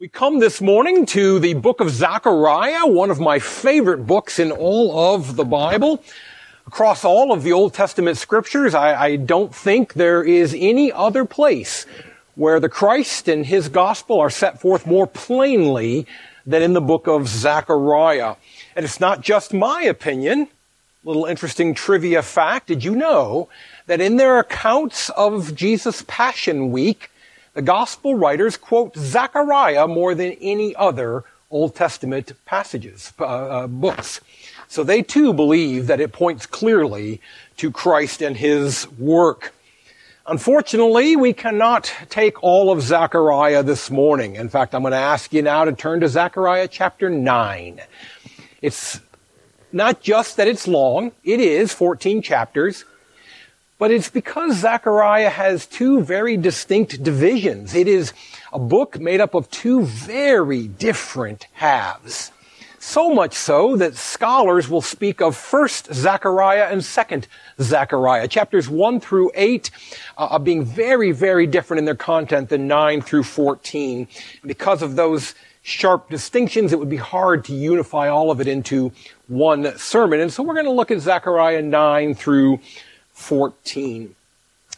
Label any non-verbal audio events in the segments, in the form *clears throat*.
We come this morning to the book of Zechariah, one of my favorite books in all of the Bible. Across all of the Old Testament scriptures, I, I, don't think there is any other place where the Christ and his gospel are set forth more plainly than in the book of Zechariah. And it's not just my opinion. Little interesting trivia fact. Did you know that in their accounts of Jesus' Passion Week, the gospel writers quote Zechariah more than any other Old Testament passages, uh, uh, books. So they too believe that it points clearly to Christ and his work. Unfortunately, we cannot take all of Zechariah this morning. In fact, I'm going to ask you now to turn to Zechariah chapter 9. It's not just that it's long, it is 14 chapters, but it's because Zechariah has two very distinct divisions. It is a book made up of two very different halves. So much so that scholars will speak of first Zechariah and second Zechariah. Chapters 1 through 8 uh, are being very, very different in their content than 9 through 14. Because of those sharp distinctions, it would be hard to unify all of it into one sermon. And so we're going to look at Zechariah 9 through 14.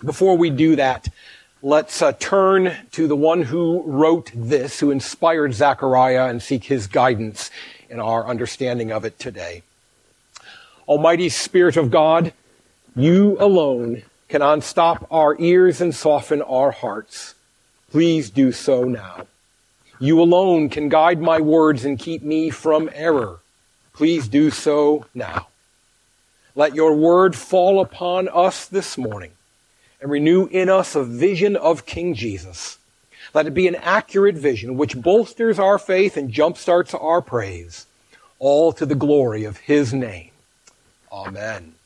Before we do that, let's uh, turn to the one who wrote this, who inspired Zechariah, and seek his guidance in our understanding of it today. Almighty Spirit of God, you alone can unstop our ears and soften our hearts. Please do so now. You alone can guide my words and keep me from error. Please do so now. Let your word fall upon us this morning and renew in us a vision of King Jesus. Let it be an accurate vision which bolsters our faith and jumpstarts our praise, all to the glory of his name. Amen.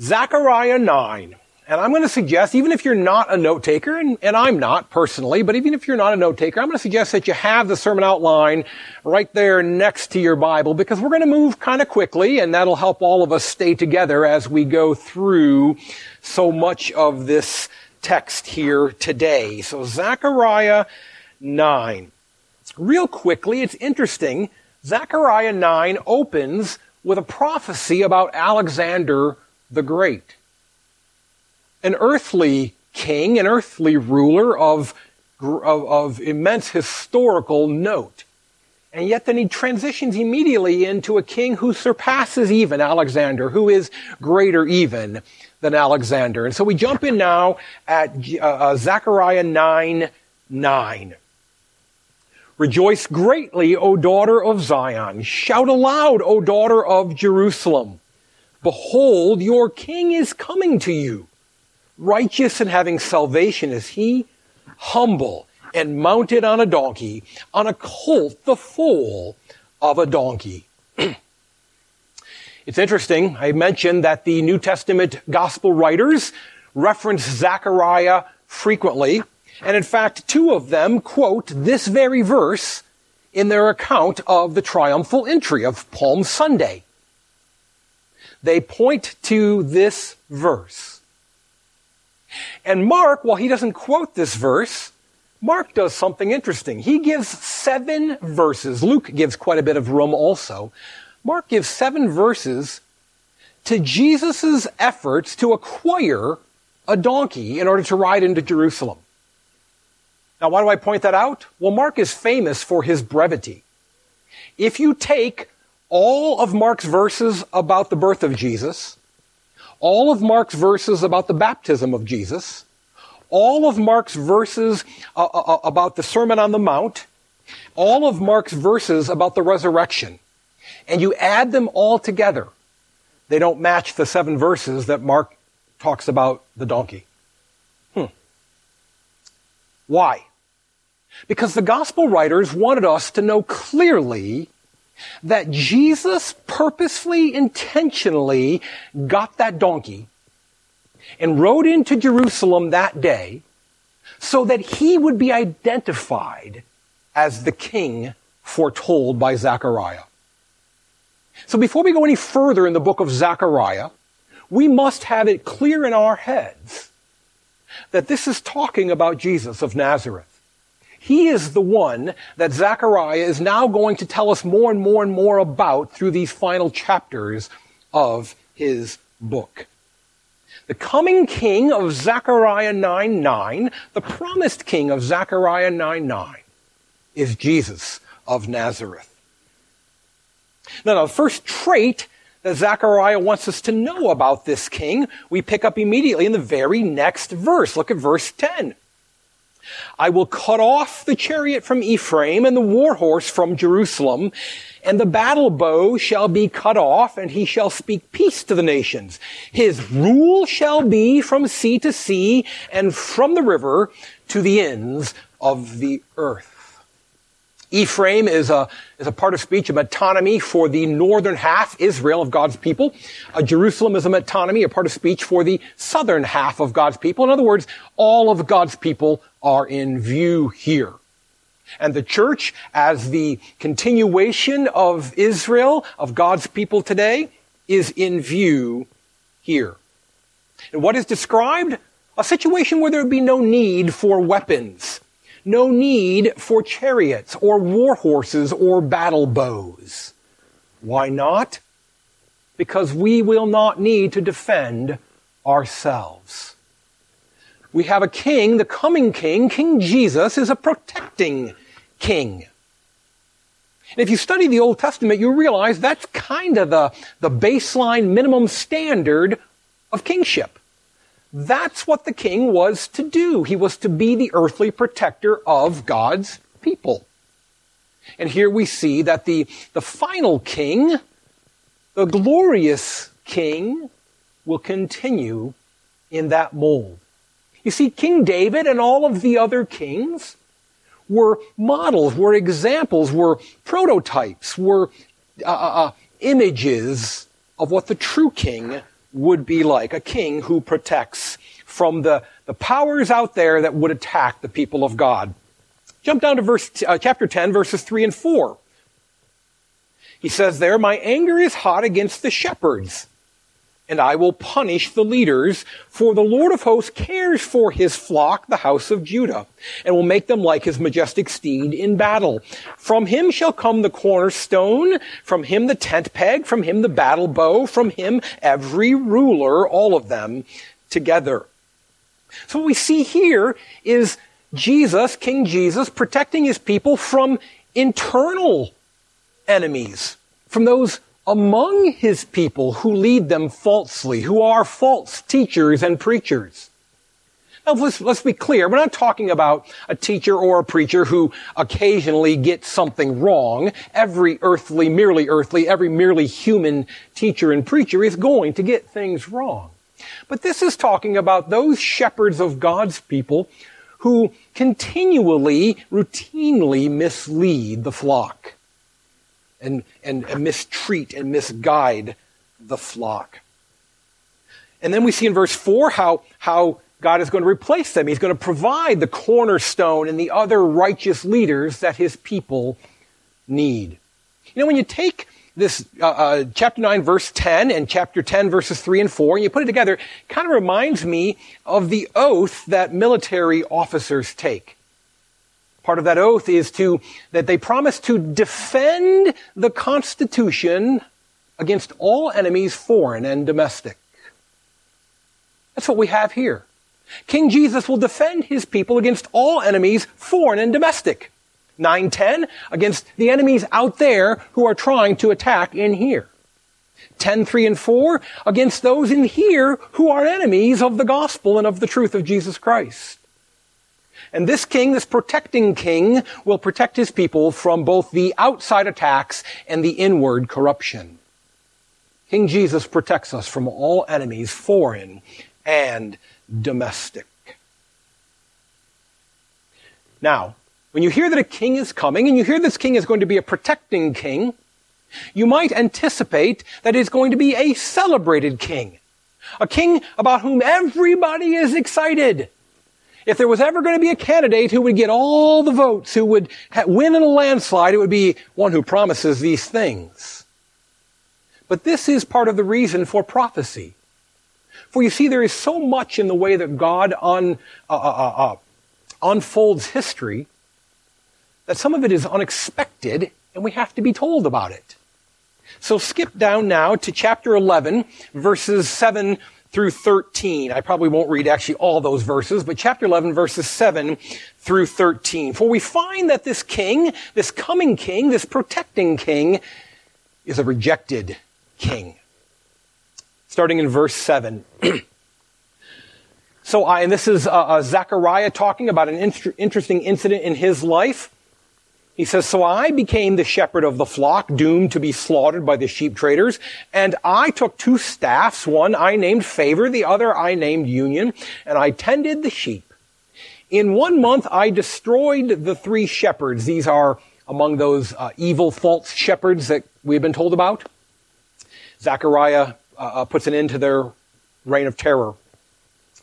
Zechariah 9 and I'm going to suggest, even if you're not a note taker, and, and, I'm not personally, but even if you're not a note taker, I'm going to suggest that you have the sermon outline right there next to your Bible because we're going to move kind of quickly and that'll help all of us stay together as we go through so much of this text here today. So Zechariah 9. Real quickly, it's interesting. Zechariah 9 opens with a prophecy about Alexander the Great an earthly king, an earthly ruler of, of, of immense historical note. And yet then he transitions immediately into a king who surpasses even Alexander, who is greater even than Alexander. And so we jump in now at uh, uh Zechariah 9, 9. Rejoice greatly, O daughter of Zion. Shout aloud, O daughter of Jerusalem. Behold, your king is coming to you. Righteous and having salvation is he, humble and mounted on a donkey, on a colt, the foal of a donkey. *clears throat* it's interesting. I mentioned that the New Testament gospel writers reference Zechariah frequently. And in fact, two of them quote this very verse in their account of the triumphal entry of Palm Sunday. They point to this verse and Mark, while he doesn't quote this verse, Mark does something interesting. He gives seven verses. Luke gives quite a bit of room also. Mark gives seven verses to Jesus' efforts to acquire a donkey in order to ride into Jerusalem. Now, why do I point that out? Well, Mark is famous for his brevity. If you take all of Mark's verses about the birth of Jesus, all of Mark's verses about the baptism of Jesus, all of Mark's verses uh, uh, uh, about the Sermon on the Mount, all of Mark's verses about the resurrection, and you add them all together, they don't match the seven verses that Mark talks about the donkey. Hmm. Why? Because the gospel writers wanted us to know clearly that Jesus purposefully, intentionally got that donkey and rode into Jerusalem that day so that he would be identified as the king foretold by Zechariah. So before we go any further in the book of Zechariah, we must have it clear in our heads that this is talking about Jesus of Nazareth. He is the one that Zechariah is now going to tell us more and more and more about through these final chapters of his book. The coming king of Zechariah 9 9, the promised king of Zechariah 9 9, is Jesus of Nazareth. Now, the first trait that Zechariah wants us to know about this king, we pick up immediately in the very next verse. Look at verse 10. I will cut off the chariot from Ephraim and the war horse from Jerusalem, and the battle bow shall be cut off, and he shall speak peace to the nations. His rule shall be from sea to sea, and from the river to the ends of the earth. Ephraim is a, is a part of speech of metonymy for the northern half, Israel, of God's people. Uh, Jerusalem is a metonymy, a part of speech for the southern half of God's people. In other words, all of God's people are in view here. And the church, as the continuation of Israel, of God's people today, is in view here. And what is described? A situation where there would be no need for weapons no need for chariots or war horses or battle bows. Why not? Because we will not need to defend ourselves. We have a king, the coming king, King Jesus, is a protecting king. And if you study the Old Testament, you realize that's kind of the, the baseline minimum standard of kingship. That's what the king was to do. He was to be the earthly protector of God's people. And here we see that the, the final king, the glorious king, will continue in that mold. You see, King David and all of the other kings were models, were examples, were prototypes, were uh, uh, uh images of what the true king would be like, a king who protects from the, the powers out there that would attack the people of God. Jump down to verse, uh, chapter 10, verses 3 and 4. He says there, My anger is hot against the shepherds and I will punish the leaders, for the Lord of hosts cares for his flock, the house of Judah, and will make them like his majestic steed in battle. From him shall come the cornerstone, from him the tent peg, from him the battle bow, from him every ruler, all of them together. So what we see here is Jesus, King Jesus, protecting his people from internal enemies, from those among his people who lead them falsely, who are false teachers and preachers. Now, let's, let's be clear. We're not talking about a teacher or a preacher who occasionally gets something wrong. Every earthly, merely earthly, every merely human teacher and preacher is going to get things wrong. But this is talking about those shepherds of God's people who continually, routinely mislead the flock and, and, and mistreat and misguide the flock. And then we see in verse 4 how, how God is going to replace them. He's going to provide the cornerstone and the other righteous leaders that his people need. You know, when you take this uh, uh, chapter 9 verse 10 and chapter 10 verses 3 and 4 and you put it together, it kind of reminds me of the oath that military officers take. Part of that oath is to, that they promise to defend the Constitution against all enemies, foreign and domestic. That's what we have here. King Jesus will defend his people against all enemies, foreign and domestic. 910 against the enemies out there who are trying to attack in here. 10, 3, and 4 against those in here who are enemies of the gospel and of the truth of Jesus Christ. And this king, this protecting king, will protect his people from both the outside attacks and the inward corruption. King Jesus protects us from all enemies, foreign and domestic. Now, when you hear that a king is coming, and you hear this king is going to be a protecting king, you might anticipate that he's going to be a celebrated king. A king about whom everybody is excited. If there was ever going to be a candidate who would get all the votes, who would win in a landslide, it would be one who promises these things. But this is part of the reason for prophecy. For you see, there is so much in the way that God un, uh, uh, uh, uh unfolds history that some of it is unexpected and we have to be told about it. So skip down now to chapter 11, verses 7 through 13. I probably won't read actually all those verses, but chapter 11, verses 7 through 13. For we find that this king, this coming king, this protecting king, is a rejected king. Starting in verse 7. *clears throat* so I, and this is uh, uh, Zechariah talking about an in- interesting incident in his life. He says, So I became the shepherd of the flock, doomed to be slaughtered by the sheep traders. And I took two staffs, one I named Favor, the other I named Union, and I tended the sheep. In one month, I destroyed the three shepherds. These are among those uh, evil false shepherds that we've been told about. Zechariah uh, uh, puts an end to their reign of terror.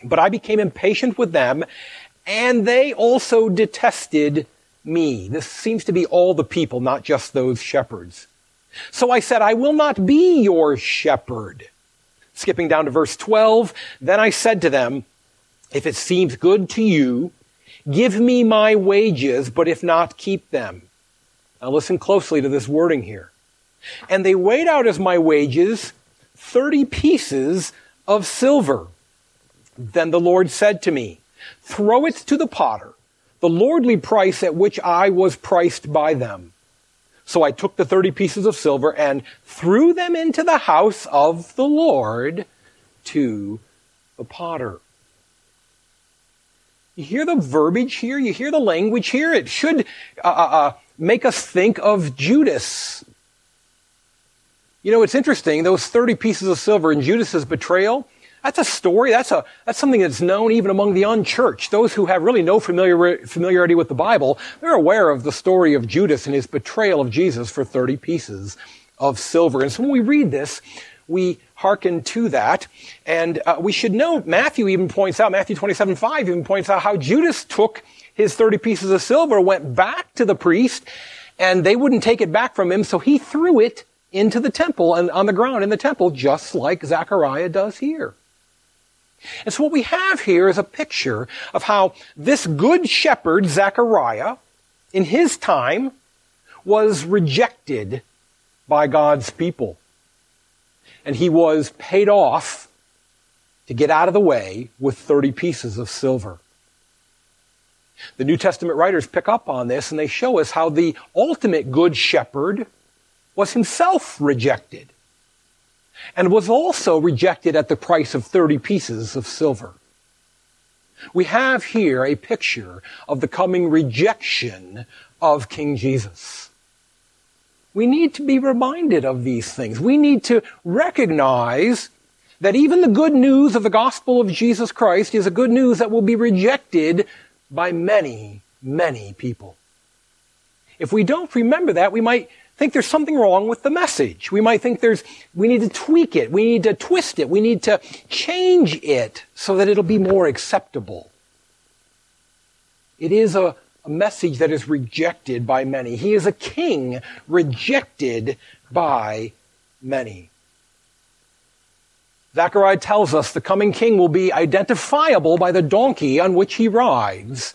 But I became impatient with them, and they also detested me. This seems to be all the people, not just those shepherds. So I said, I will not be your shepherd. Skipping down to verse 12, then I said to them, if it seems good to you, give me my wages, but if not, keep them. Now listen closely to this wording here. And they weighed out as my wages 30 pieces of silver. Then the Lord said to me, throw it to the potter the lordly price at which I was priced by them. So I took the 30 pieces of silver and threw them into the house of the Lord to the potter. You hear the verbiage here? You hear the language here? It should uh, uh, uh make us think of Judas. You know, it's interesting, those 30 pieces of silver in Judas's betrayal, that's a story. That's a, that's something that's known even among the unchurched. Those who have really no familiar, familiarity with the Bible, they're aware of the story of Judas and his betrayal of Jesus for 30 pieces of silver. And so when we read this, we hearken to that. And uh, we should know Matthew even points out, Matthew 27, 5 even points out how Judas took his 30 pieces of silver, went back to the priest, and they wouldn't take it back from him, so he threw it into the temple and on the ground in the temple, just like Zechariah does here. And so what we have here is a picture of how this good shepherd, Zechariah, in his time, was rejected by God's people. And he was paid off to get out of the way with 30 pieces of silver. The New Testament writers pick up on this and they show us how the ultimate good shepherd was himself rejected and was also rejected at the price of 30 pieces of silver. We have here a picture of the coming rejection of King Jesus. We need to be reminded of these things. We need to recognize that even the good news of the gospel of Jesus Christ is a good news that will be rejected by many, many people. If we don't remember that, we might think there's something wrong with the message. We might think there's, we need to tweak it. We need to twist it. We need to change it so that it'll be more acceptable. It is a, a message that is rejected by many. He is a king rejected by many. Zechariah tells us the coming king will be identifiable by the donkey on which he rides.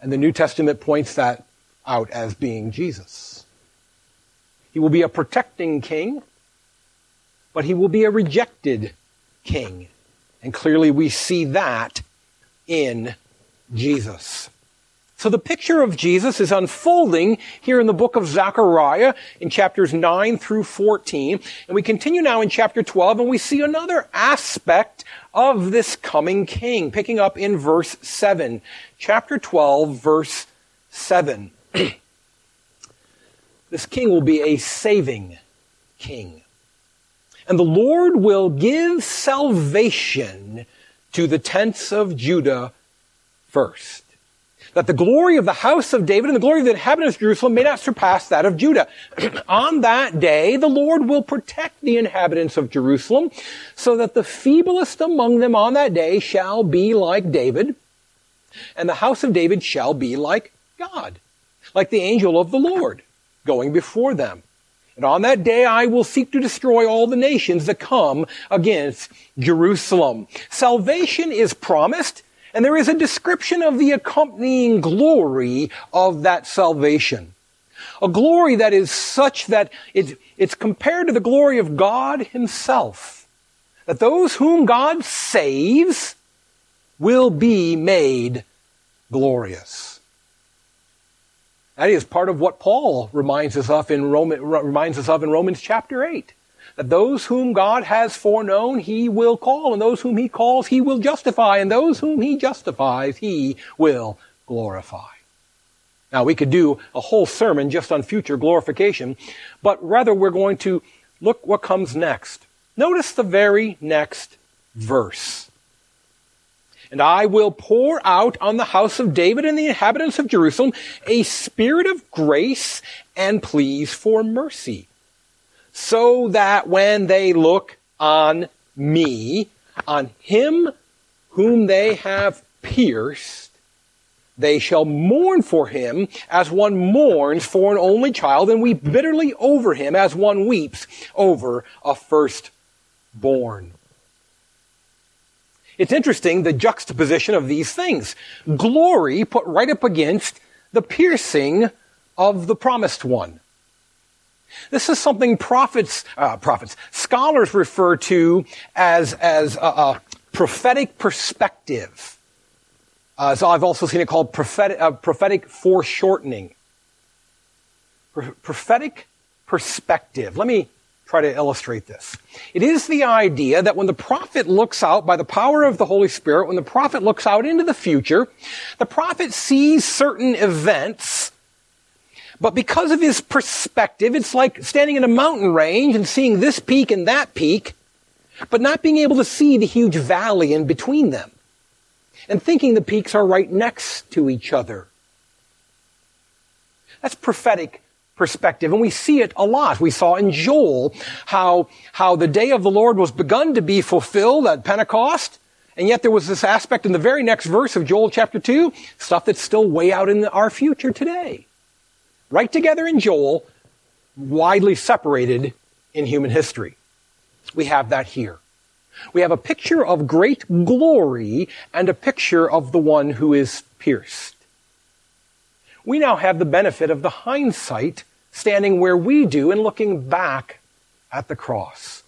And the New Testament points that out as being Jesus. He will be a protecting king, but he will be a rejected king. And clearly we see that in Jesus. So the picture of Jesus is unfolding here in the book of Zechariah in chapters 9 through 14. And we continue now in chapter 12 and we see another aspect of this coming king, picking up in verse 7. Chapter 12, verse 7. *clears throat* This king will be a saving king. And the Lord will give salvation to the tents of Judah first. That the glory of the house of David and the glory of the inhabitants of Jerusalem may not surpass that of Judah. *clears throat* On that day, the Lord will protect the inhabitants of Jerusalem so that the feeblest among them on that day shall be like David and the house of David shall be like God, like the angel of the Lord going before them. And on that day I will seek to destroy all the nations that come against Jerusalem. Salvation is promised And there is a description of the accompanying glory of that salvation. A glory that is such that it's, it's compared to the glory of God Himself. That those whom God saves will be made glorious. That is part of what Paul reminds us of in Roman, reminds us of in Romans chapter 8 that those whom God has foreknown, he will call, and those whom he calls, he will justify, and those whom he justifies, he will glorify. Now, we could do a whole sermon just on future glorification, but rather we're going to look what comes next. Notice the very next verse. And I will pour out on the house of David and the inhabitants of Jerusalem a spirit of grace and pleas for mercy so that when they look on me, on him whom they have pierced, they shall mourn for him as one mourns for an only child and weep bitterly over him as one weeps over a firstborn. It's interesting the juxtaposition of these things. Glory put right up against the piercing of the promised one. This is something prophets, uh, prophets, scholars refer to as, as a, a prophetic perspective. Uh, so I've also seen it called prophetic, uh, prophetic foreshortening. Pro- prophetic perspective. Let me try to illustrate this. It is the idea that when the prophet looks out by the power of the Holy Spirit, when the prophet looks out into the future, the prophet sees certain events but because of his perspective, it's like standing in a mountain range and seeing this peak and that peak, but not being able to see the huge valley in between them. And thinking the peaks are right next to each other. That's prophetic perspective, and we see it a lot. We saw in Joel how, how the day of the Lord was begun to be fulfilled at Pentecost, and yet there was this aspect in the very next verse of Joel chapter 2, stuff that's still way out in our future today right together in Joel, widely separated in human history. We have that here. We have a picture of great glory and a picture of the one who is pierced. We now have the benefit of the hindsight standing where we do and looking back at the cross.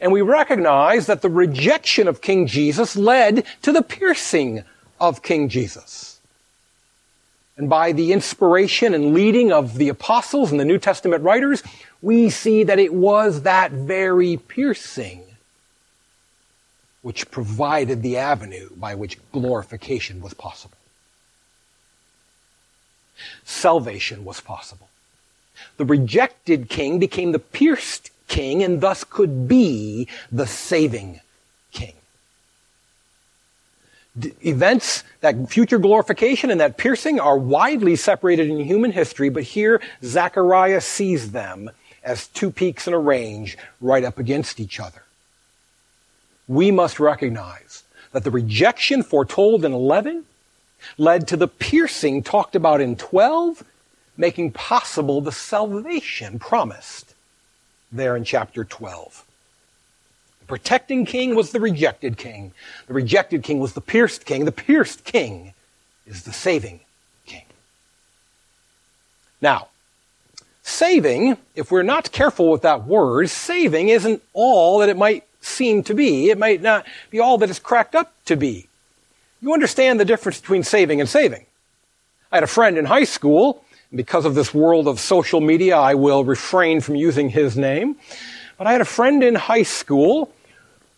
And we recognize that the rejection of King Jesus led to the piercing of King Jesus. And by the inspiration and leading of the apostles and the New Testament writers, we see that it was that very piercing which provided the avenue by which glorification was possible. Salvation was possible. The rejected king became the pierced king and thus could be the saving king. D- events, that future glorification and that piercing are widely separated in human history, but here Zechariah sees them as two peaks in a range right up against each other. We must recognize that the rejection foretold in 11 led to the piercing talked about in 12, making possible the salvation promised there in chapter 12 The protecting king was the rejected king. The rejected king was the pierced king. The pierced king is the saving king. Now, saving, if we're not careful with that word, saving isn't all that it might seem to be. It might not be all that it's cracked up to be. You understand the difference between saving and saving. I had a friend in high school, because of this world of social media, I will refrain from using his name. But I had a friend in high school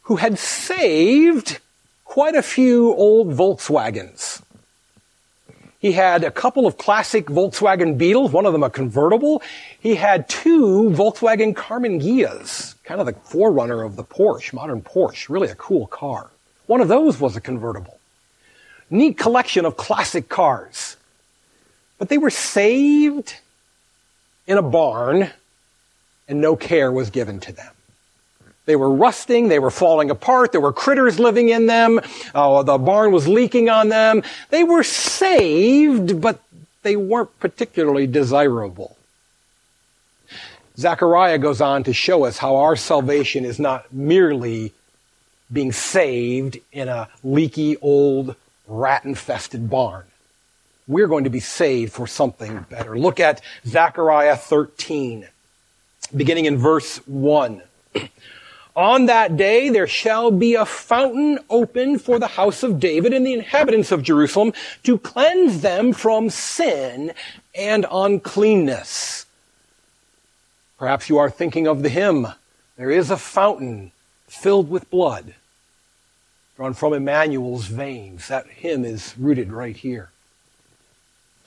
who had saved quite a few old Volkswagens. He had a couple of classic Volkswagen Beetles, one of them a convertible. He had two Volkswagen Karmann Ghias, kind of the forerunner of the Porsche, modern Porsche, really a cool car. One of those was a convertible. Neat collection of classic cars. But they were saved in a barn and no care was given to them. They were rusting. They were falling apart. There were critters living in them. Uh, the barn was leaking on them. They were saved, but they weren't particularly desirable. Zechariah goes on to show us how our salvation is not merely being saved in a leaky old rat infested barn. We're going to be saved for something better. Look at Zechariah 13, beginning in verse 1. *clears throat* On that day there shall be a fountain opened for the house of David and the inhabitants of Jerusalem to cleanse them from sin and uncleanness. Perhaps you are thinking of the hymn, There is a fountain filled with blood, drawn from Emmanuel's veins. That hymn is rooted right here.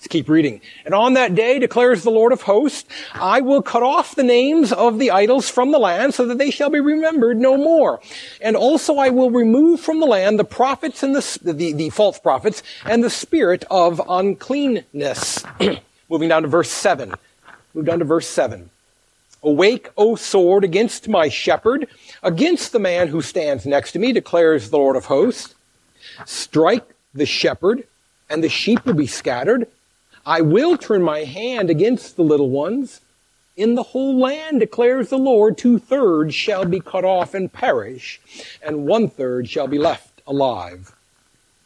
Let's keep reading. And on that day, declares the Lord of hosts, I will cut off the names of the idols from the land so that they shall be remembered no more. And also I will remove from the land the prophets and the, the, the false prophets and the spirit of uncleanness. *clears throat* Moving down to verse 7. Move down to verse 7. Awake, O sword, against my shepherd, against the man who stands next to me, declares the Lord of hosts. Strike the shepherd, and the sheep will be scattered I will turn my hand against the little ones. In the whole land, declares the Lord, two thirds shall be cut off and perish, and one third shall be left alive.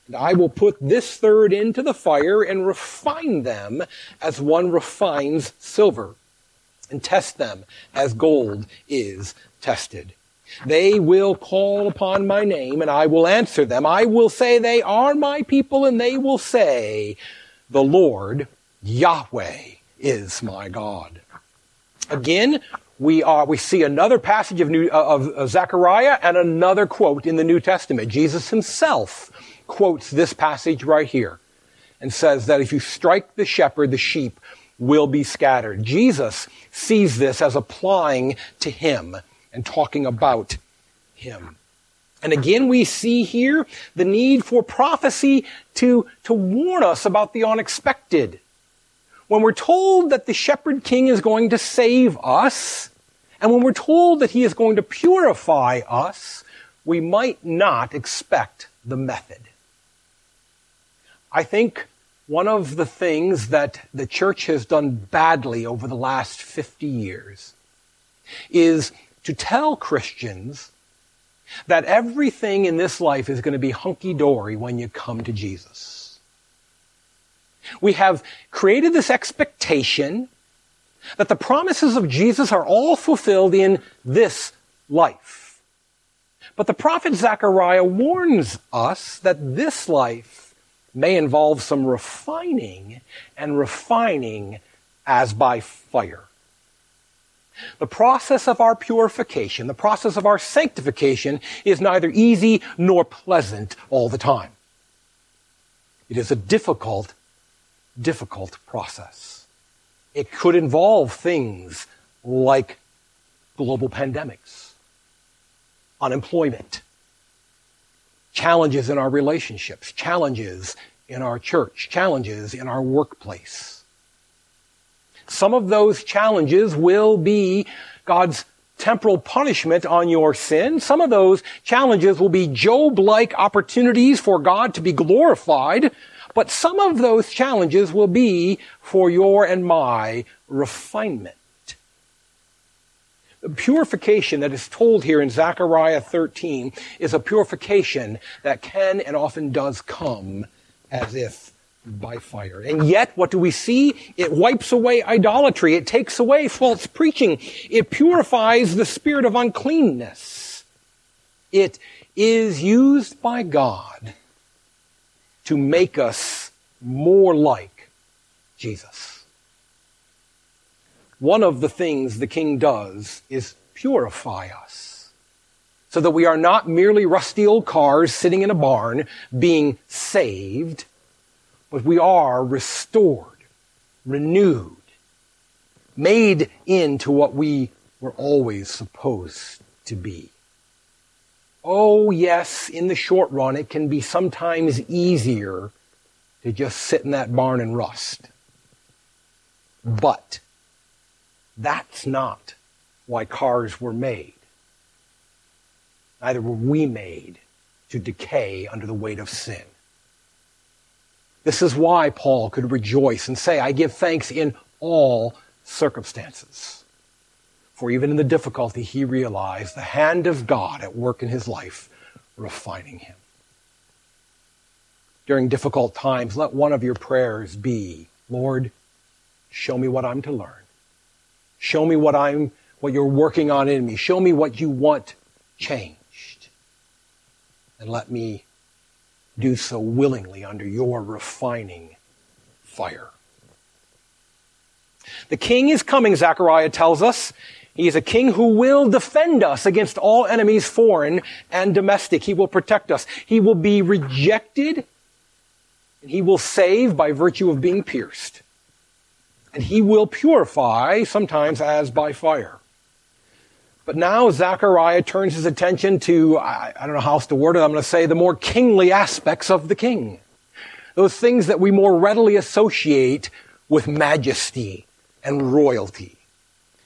And I will put this third into the fire and refine them as one refines silver, and test them as gold is tested. They will call upon my name, and I will answer them. I will say, They are my people, and they will say, the Lord, Yahweh, is my God. Again, we are, we see another passage of, New, uh, of, of Zechariah and another quote in the New Testament. Jesus himself quotes this passage right here and says that if you strike the shepherd, the sheep will be scattered. Jesus sees this as applying to him and talking about him. And again, we see here the need for prophecy to, to warn us about the unexpected. When we're told that the shepherd king is going to save us, and when we're told that he is going to purify us, we might not expect the method. I think one of the things that the church has done badly over the last 50 years is to tell Christians that everything in this life is going to be hunky dory when you come to Jesus. We have created this expectation that the promises of Jesus are all fulfilled in this life. But the prophet Zechariah warns us that this life may involve some refining and refining as by fire. The process of our purification, the process of our sanctification is neither easy nor pleasant all the time. It is a difficult, difficult process. It could involve things like global pandemics, unemployment, challenges in our relationships, challenges in our church, challenges in our workplace. Some of those challenges will be God's temporal punishment on your sin. Some of those challenges will be Job-like opportunities for God to be glorified. But some of those challenges will be for your and my refinement. The purification that is told here in Zechariah 13 is a purification that can and often does come as if by fire. And yet, what do we see? It wipes away idolatry. It takes away false preaching. It purifies the spirit of uncleanness. It is used by God to make us more like Jesus. One of the things the king does is purify us so that we are not merely rusty old cars sitting in a barn being saved but we are restored, renewed, made into what we were always supposed to be. Oh, yes, in the short run, it can be sometimes easier to just sit in that barn and rust. But that's not why cars were made. Neither were we made to decay under the weight of sin. This is why Paul could rejoice and say, I give thanks in all circumstances. For even in the difficulty, he realized the hand of God at work in his life, refining him. during difficult times, let one of your prayers be, Lord, show me what I'm to learn. Show me what I'm, what you're working on in me. Show me what you want changed. And let me do so willingly under your refining fire. The king is coming, Zechariah tells us. He is a king who will defend us against all enemies, foreign and domestic. He will protect us. He will be rejected and he will save by virtue of being pierced. And he will purify, sometimes as by fire. But now Zechariah turns his attention to, I, I don't know how else to word it, I'm going to say the more kingly aspects of the king. Those things that we more readily associate with majesty and royalty.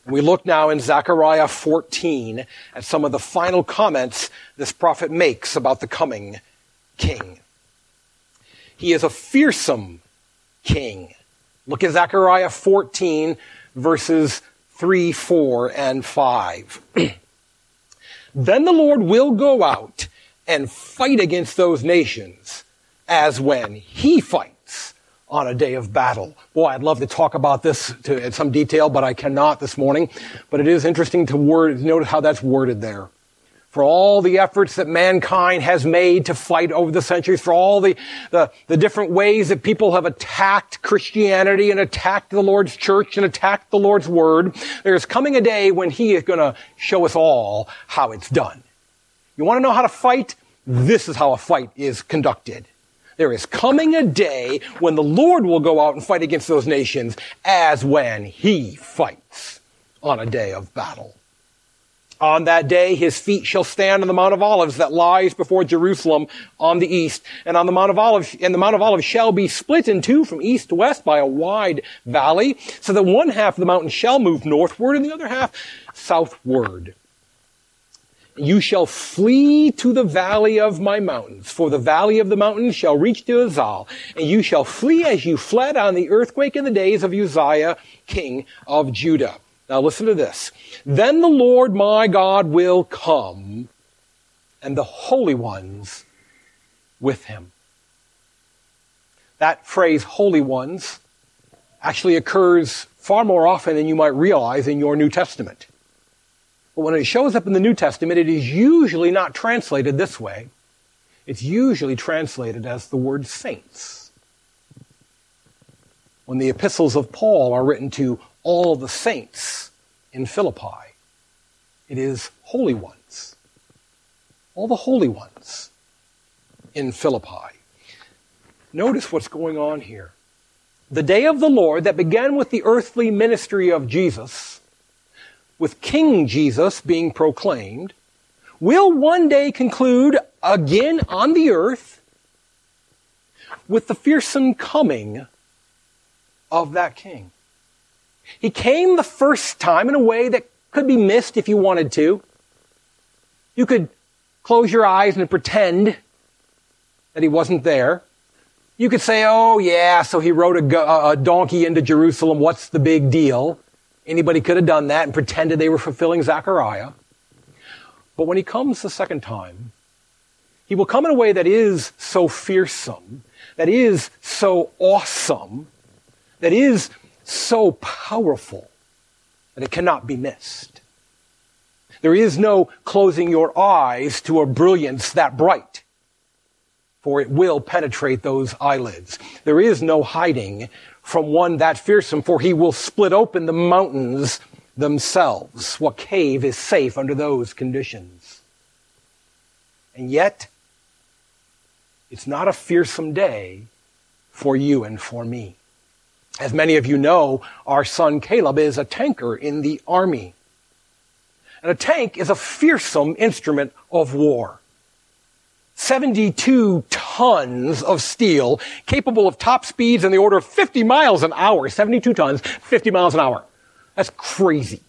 We look now in Zechariah 14 at some of the final comments this prophet makes about the coming king. He is a fearsome king. Look at Zechariah 14 verses 3, 4, and 5. *clears throat* then the Lord will go out and fight against those nations as when he fights on a day of battle. Boy, I'd love to talk about this to, in some detail, but I cannot this morning. But it is interesting to word, notice how that's worded there for all the efforts that mankind has made to fight over the centuries, for all the, the, the, different ways that people have attacked Christianity and attacked the Lord's church and attacked the Lord's word, there's coming a day when He is going to show us all how it's done. You want to know how to fight? This is how a fight is conducted. There is coming a day when the Lord will go out and fight against those nations as when He fights on a day of battle. On that day, his feet shall stand on the Mount of Olives that lies before Jerusalem on the east. And on the Mount of Olives, and the Mount of Olives shall be split in two from east to west by a wide valley, so that one half of the mountain shall move northward and the other half southward. You shall flee to the valley of my mountains, for the valley of the mountains shall reach to Azal, and you shall flee as you fled on the earthquake in the days of Uzziah, king of Judah. Now listen to this. Then the Lord my God will come and the holy ones with him. That phrase, holy ones, actually occurs far more often than you might realize in your New Testament. But when it shows up in the New Testament, it is usually not translated this way. It's usually translated as the word saints. When the epistles of Paul are written to all the saints in Philippi. It is holy ones. All the holy ones in Philippi. Notice what's going on here. The day of the Lord that began with the earthly ministry of Jesus, with King Jesus being proclaimed, will one day conclude again on the earth with the fearsome coming of that king. He came the first time in a way that could be missed if you wanted to. You could close your eyes and pretend that he wasn't there. You could say, oh yeah, so he rode a, a donkey into Jerusalem. What's the big deal? Anybody could have done that and pretended they were fulfilling Zechariah. But when he comes the second time, he will come in a way that is so fearsome, that is so awesome, that is so powerful that it cannot be missed. There is no closing your eyes to a brilliance that bright, for it will penetrate those eyelids. There is no hiding from one that fearsome, for he will split open the mountains themselves. What cave is safe under those conditions? And yet, it's not a fearsome day for you and for me. As many of you know, our son Caleb is a tanker in the army. And a tank is a fearsome instrument of war. 72 tons of steel capable of top speeds in the order of 50 miles an hour. 72 tons, 50 miles an hour. That's crazy.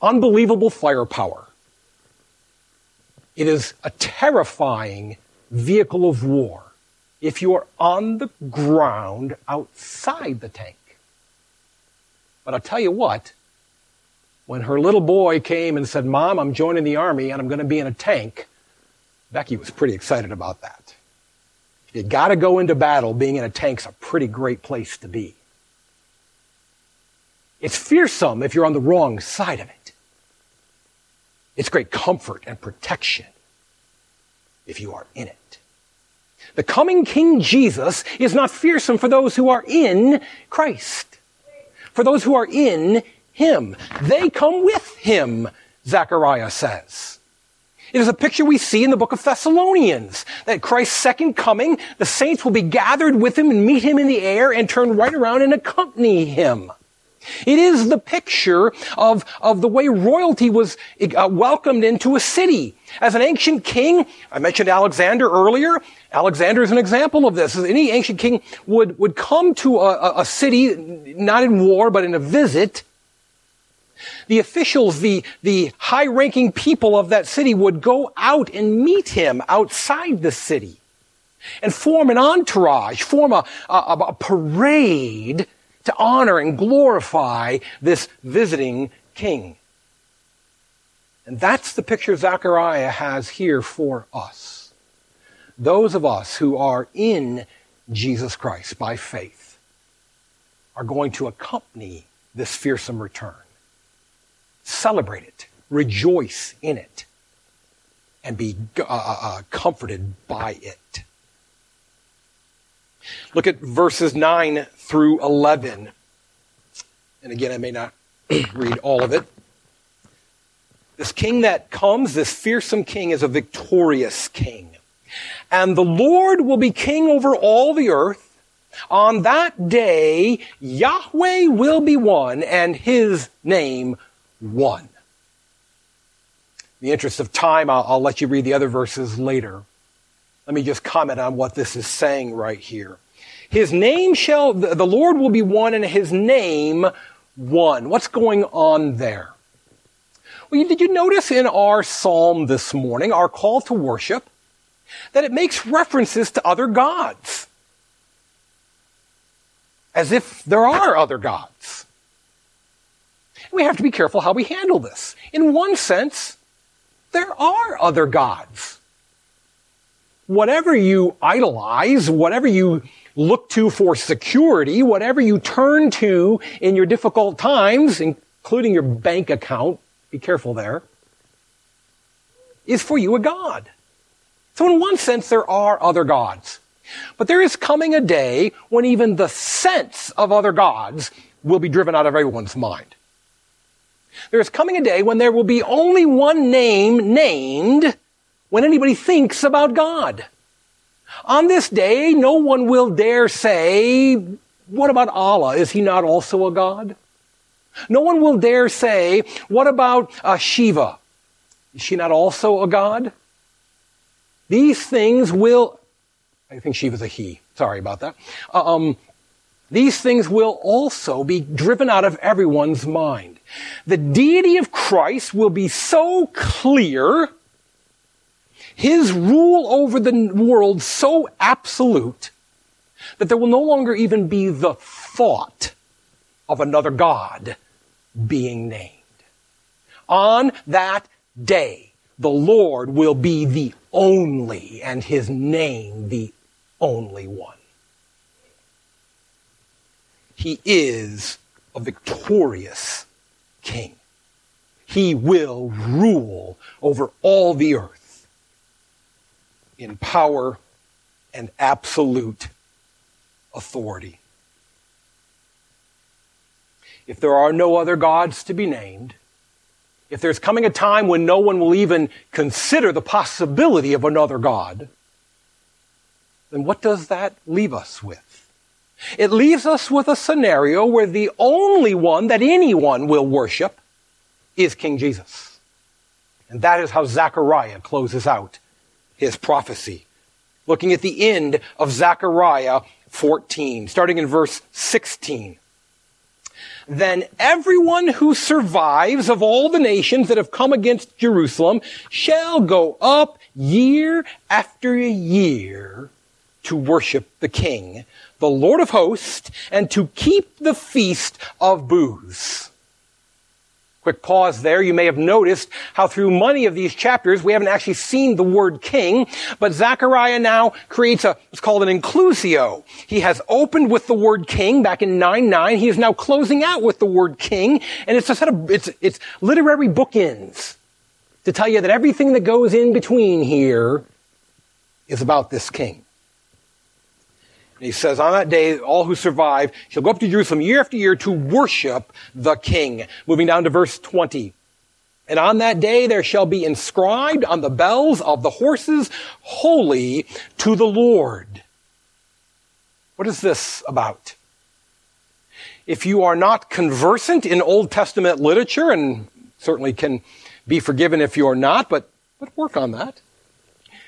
Unbelievable firepower. It is a terrifying vehicle of war if you are on the ground outside the tank. But I'll tell you what, when her little boy came and said, Mom, I'm joining the army and I'm going to be in a tank, Becky was pretty excited about that. You gotta go into battle. Being in a tank's a pretty great place to be. It's fearsome if you're on the wrong side of it. It's great comfort and protection if you are in it. The coming King Jesus is not fearsome for those who are in Christ. For those who are in Him. They come with Him, Zechariah says. It is a picture we see in the book of Thessalonians, that Christ's second coming, the saints will be gathered with Him and meet Him in the air and turn right around and accompany Him. It is the picture of, of the way royalty was uh, welcomed into a city. As an ancient king, I mentioned Alexander earlier. Alexander is an example of this. Any ancient king would, would come to a, a city, not in war, but in a visit. The officials, the, the high ranking people of that city would go out and meet him outside the city and form an entourage, form a, a, a parade to honor and glorify this visiting king. And that's the picture Zechariah has here for us. Those of us who are in Jesus Christ by faith are going to accompany this fearsome return. Celebrate it, rejoice in it, and be uh, uh, uh comforted by it. Look at verses 9 through 11. And again, I may not *clears throat* read all of it. This king that comes, this fearsome king, is a victorious king. And the Lord will be king over all the earth. On that day, Yahweh will be one and his name one. In the interest of time, I'll, I'll let you read the other verses later. Let me just comment on what this is saying right here. His name shall, the Lord will be one and his name one. What's going on there? Well, did you notice in our psalm this morning, our call to worship, that it makes references to other gods? As if there are other gods. We have to be careful how we handle this. In one sense, there are other gods whatever you idolize, whatever you look to for security, whatever you turn to in your difficult times, including your bank account, be careful there, is for you a God. So in one sense, there are other gods. But there is coming a day when even the sense of other gods will be driven out of everyone's mind. There is coming a day when there will be only one name named when anybody thinks about God. On this day, no one will dare say, what about Allah? Is he not also a God? No one will dare say, what about uh, Shiva? Is she not also a God? These things will, I think Shiva's a he. Sorry about that. Uh, um, these things will also be driven out of everyone's mind. The deity of Christ will be so clear his rule over the world so absolute that there will no longer even be the thought of another God being named. On that day, the Lord will be the only and his name the only one. He is a victorious king. He will rule over all the earth in power and absolute authority. If there are no other gods to be named, if there's coming a time when no one will even consider the possibility of another God, then what does that leave us with? It leaves us with a scenario where the only one that anyone will worship is King Jesus. And that is how Zechariah closes out his prophecy. Looking at the end of Zechariah 14, starting in verse 16. Then everyone who survives of all the nations that have come against Jerusalem shall go up year after year to worship the King, the Lord of hosts, and to keep the feast of booths. Quick pause there. You may have noticed how through many of these chapters we haven't actually seen the word king, but Zechariah now creates a, it's called an inclusio. He has opened with the word king back in 9-9. He is now closing out with the word king, and it's a set of, it's, it's literary bookends to tell you that everything that goes in between here is about this king. And he says, on that day, all who survive shall go up to Jerusalem year after year to worship the king. Moving down to verse 20. And on that day there shall be inscribed on the bells of the horses, holy to the Lord. What is this about? If you are not conversant in Old Testament literature, and certainly can be forgiven if you're not, but, but work on that.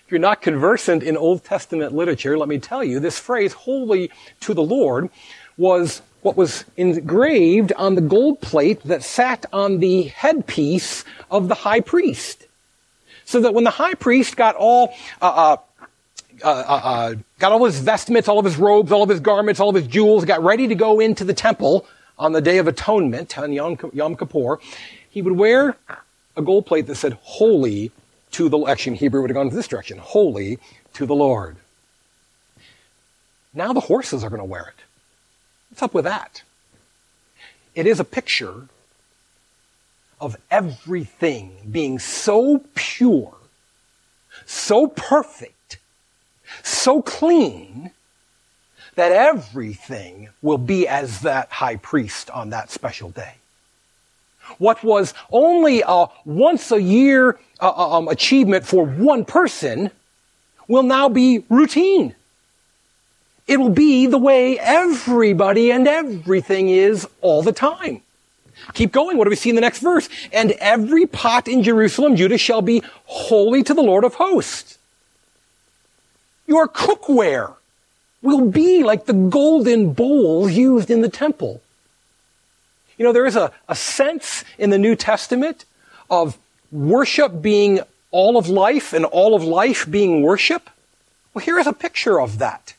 If you're not conversant in Old Testament literature, let me tell you, this phrase, holy to the Lord, was what was engraved on the gold plate that sat on the headpiece of the high priest. So that when the high priest got all, uh, uh, uh, uh, got all his vestments, all of his robes, all of his garments, all of his jewels, got ready to go into the temple on the Day of Atonement, on Yom, Yom Kippur, he would wear a gold plate that said, holy to the, actually in Hebrew would have gone this direction, holy to the Lord. Now the horses are going to wear it. What's up with that? It is a picture of everything being so pure, so perfect, so clean, that everything will be as that high priest on that special day. What was only a once a year uh, uh, um, achievement for one person will now be routine. It will be the way everybody and everything is all the time. Keep going. What do we see in the next verse? And every pot in Jerusalem, Judah, shall be holy to the Lord of hosts. Your cookware will be like the golden bowls used in the temple. You know, there is a, a sense in the New Testament of worship being all of life and all of life being worship. Well, here is a picture of that.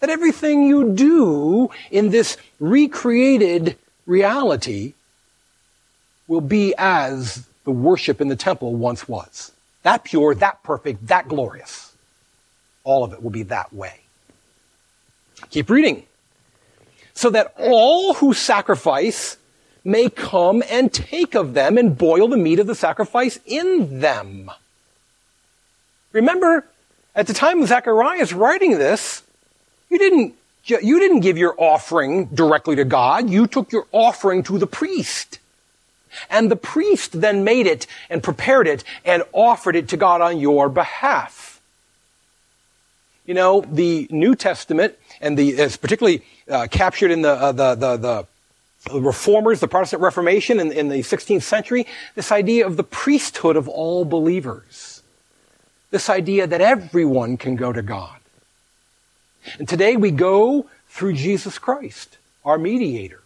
That everything you do in this recreated reality will be as the worship in the temple once was. That pure, that perfect, that glorious. All of it will be that way. Keep reading so that all who sacrifice may come and take of them and boil the meat of the sacrifice in them. Remember, at the time Zechariah is writing this, you didn't, you didn't give your offering directly to God. You took your offering to the priest. And the priest then made it and prepared it and offered it to God on your behalf. You know, the New Testament and the, is particularly uh, captured in the, uh, the, the, the, reformers, the Protestant Reformation in, in the 16th century, this idea of the priesthood of all believers. This idea that everyone can go to God. And today we go through Jesus Christ, our mediator.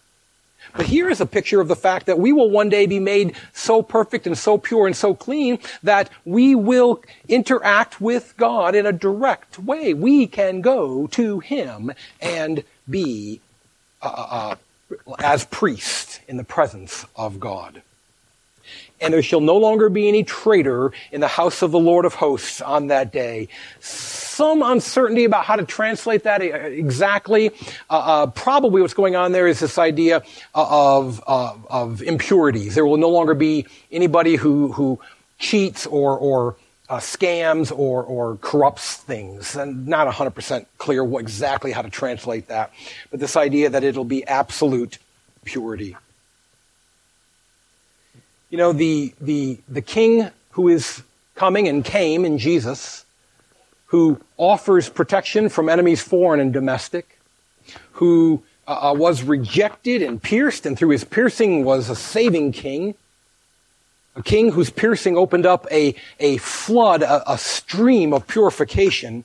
But here is a picture of the fact that we will one day be made so perfect and so pure and so clean that we will interact with God in a direct way. We can go to Him and be uh, uh, uh, as priest in the presence of God. And there shall no longer be any traitor in the house of the Lord of hosts on that day. Some uncertainty about how to translate that exactly. Uh, uh, probably what's going on there is this idea of, of, of impurities. There will no longer be anybody who, who cheats or, or uh, scams or, or corrupts things. And not 100% clear what, exactly how to translate that. But this idea that it'll be absolute purity. You know, the, the, the king who is coming and came in Jesus, who offers protection from enemies foreign and domestic, who uh, uh was rejected and pierced, and through his piercing was a saving king, a king whose piercing opened up a, a flood, a, a stream of purification.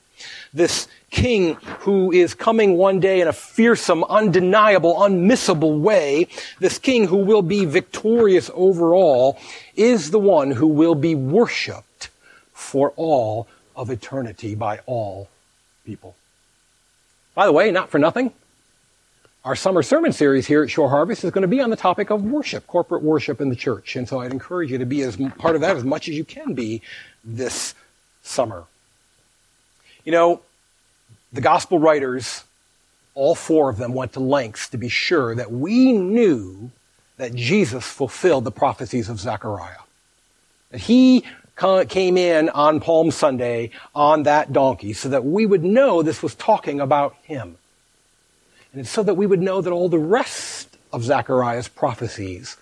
This king who is coming one day in a fearsome, undeniable, unmissable way, this king who will be victorious over all, is the one who will be worshiped for all of eternity by all people. By the way, not for nothing, our summer sermon series here at Shore Harvest is going to be on the topic of worship, corporate worship in the church. And so I'd encourage you to be as part of that as much as you can be this summer. You know, the gospel writers, all four of them went to lengths to be sure that we knew that Jesus fulfilled the prophecies of Zechariah. That he came in on Palm Sunday on that donkey so that we would know this was talking about him. And so that we would know that all the rest of Zechariah's prophecies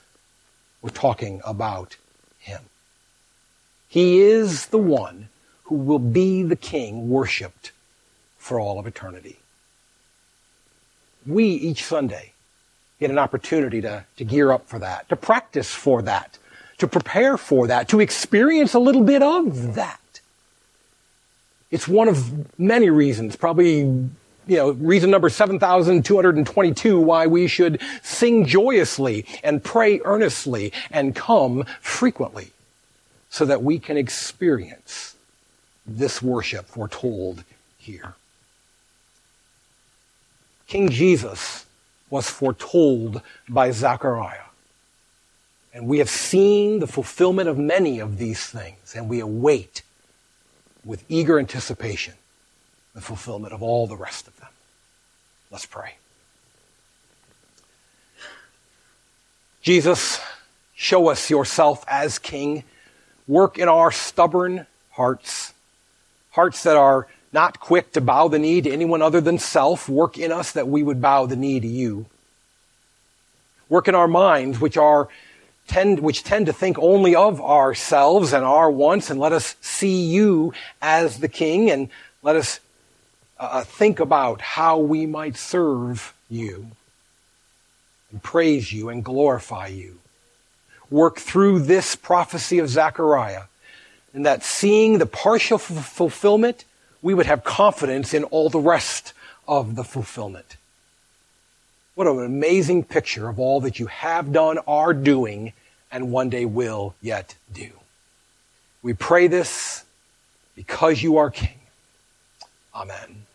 were talking about him. He is the one who will be the king worshiped for all of eternity. We each Sunday get an opportunity to, to gear up for that, to practice for that, to prepare for that, to experience a little bit of that. It's one of many reasons, probably you know, reason number 7,222 why we should sing joyously and pray earnestly and come frequently so that we can experience this worship foretold here. King Jesus was foretold by Zechariah. And we have seen the fulfillment of many of these things, and we await with eager anticipation the fulfillment of all the rest of them. Let's pray. Jesus, show us yourself as King. Work in our stubborn hearts, hearts that are not quick to bow the knee to anyone other than self. Work in us that we would bow the knee to you. Work in our minds, which are tend, which tend to think only of ourselves and our wants, and let us see you as the King, and let us uh, think about how we might serve you and praise you and glorify you. Work through this prophecy of Zechariah, and that seeing the partial f- fulfillment, we would have confidence in all the rest of the fulfillment. What an amazing picture of all that you have done, are doing, and one day will yet do. We pray this because you are King. Amen.